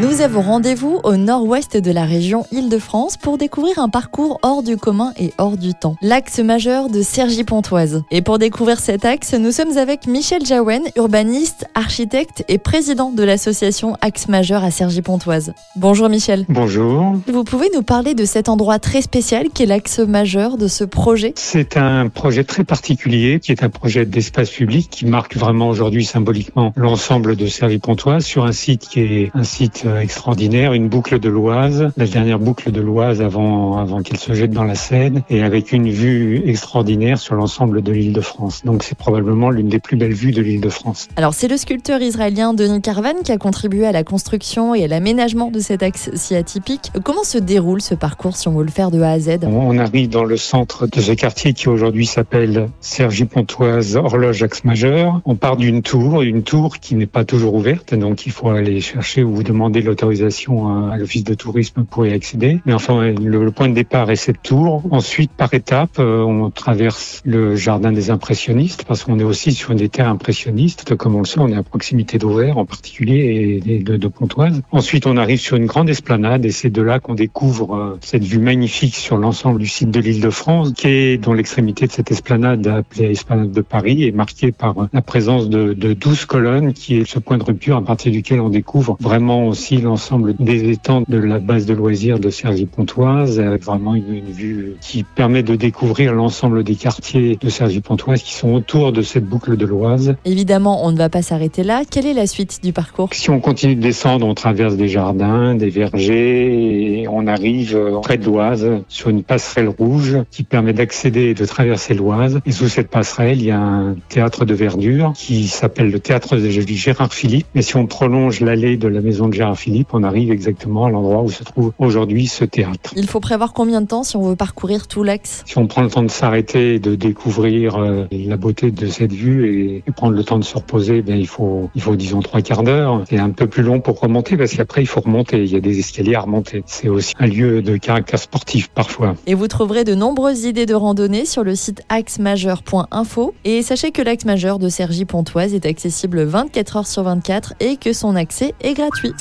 Nous avons rendez-vous au nord-ouest de la région Île-de-France pour découvrir un parcours hors du commun et hors du temps. L'axe majeur de Cergy-Pontoise. Et pour découvrir cet axe, nous sommes avec Michel Jaouen, urbaniste, architecte et président de l'association Axe Majeur à Cergy-Pontoise. Bonjour Michel. Bonjour. Vous pouvez nous parler de cet endroit très spécial qui est l'axe majeur de ce projet? C'est un projet très particulier qui est un projet d'espace public qui marque vraiment aujourd'hui symboliquement l'ensemble de Cergy-Pontoise sur un site qui est un site extraordinaire, une boucle de l'Oise, la dernière boucle de l'Oise avant, avant qu'il se jette dans la Seine, et avec une vue extraordinaire sur l'ensemble de l'île de France. Donc c'est probablement l'une des plus belles vues de l'île de France. Alors c'est le sculpteur israélien Denis Carvan qui a contribué à la construction et à l'aménagement de cet axe si atypique. Comment se déroule ce parcours si on veut le faire de A à Z? On arrive dans le centre de ce quartier qui aujourd'hui s'appelle Cergy-Pontoise Horloge Axe Majeur. On part d'une tour, une tour qui n'est pas toujours ouverte, donc il faut aller chercher ou vous demander l'autorisation à, l'office de tourisme pour y accéder. Mais enfin, le, point de départ est cette tour. Ensuite, par étapes, euh, on traverse le jardin des impressionnistes parce qu'on est aussi sur des terres impressionnistes. Comme on le sait, on est à proximité d'Auvert en particulier et de, Pontoise. Ensuite, on arrive sur une grande esplanade et c'est de là qu'on découvre euh, cette vue magnifique sur l'ensemble du site de l'île de France qui est dans l'extrémité de cette esplanade appelée esplanade de Paris et marquée par la présence de, de 12 colonnes qui est ce point de rupture à partir duquel on découvre vraiment aussi l'ensemble des étangs de la base de loisirs de Cergy-Pontoise, avec vraiment une, vue qui permet de découvrir l'ensemble des quartiers de Cergy-Pontoise qui sont autour de cette boucle de l'Oise. Évidemment, on ne va pas s'arrêter là. Quelle est la suite du parcours? Si on continue de descendre, on traverse des jardins, des vergers, et on arrive euh, près de l'Oise sur une passerelle rouge qui permet d'accéder et de traverser l'Oise. Et sous cette passerelle, il y a un théâtre de verdure qui s'appelle le théâtre de Gérard Philippe. Mais si on prolonge l'allée de la maison de Gérard Philippe, on arrive exactement à l'endroit où se trouve aujourd'hui ce théâtre. Il faut prévoir combien de temps si on veut parcourir tout l'axe? Si on prend le temps de s'arrêter et de découvrir euh, la beauté de cette vue et, prendre le temps de se reposer, ben il faut, il faut disons trois quarts d'heure. C'est un peu plus long pour remonter parce qu'après il faut remonter. Il y a des escaliers à remonter. C'est aussi un lieu de caractère sportif parfois. Et vous trouverez de nombreuses idées de randonnée sur le site axemajeur.info. Et sachez que l'axe majeur de Sergi Pontoise est accessible 24 heures sur 24 et que son accès est gratuit.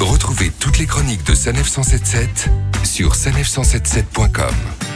Retrouvez toutes les chroniques de Sanef 177 sur sanef177.com.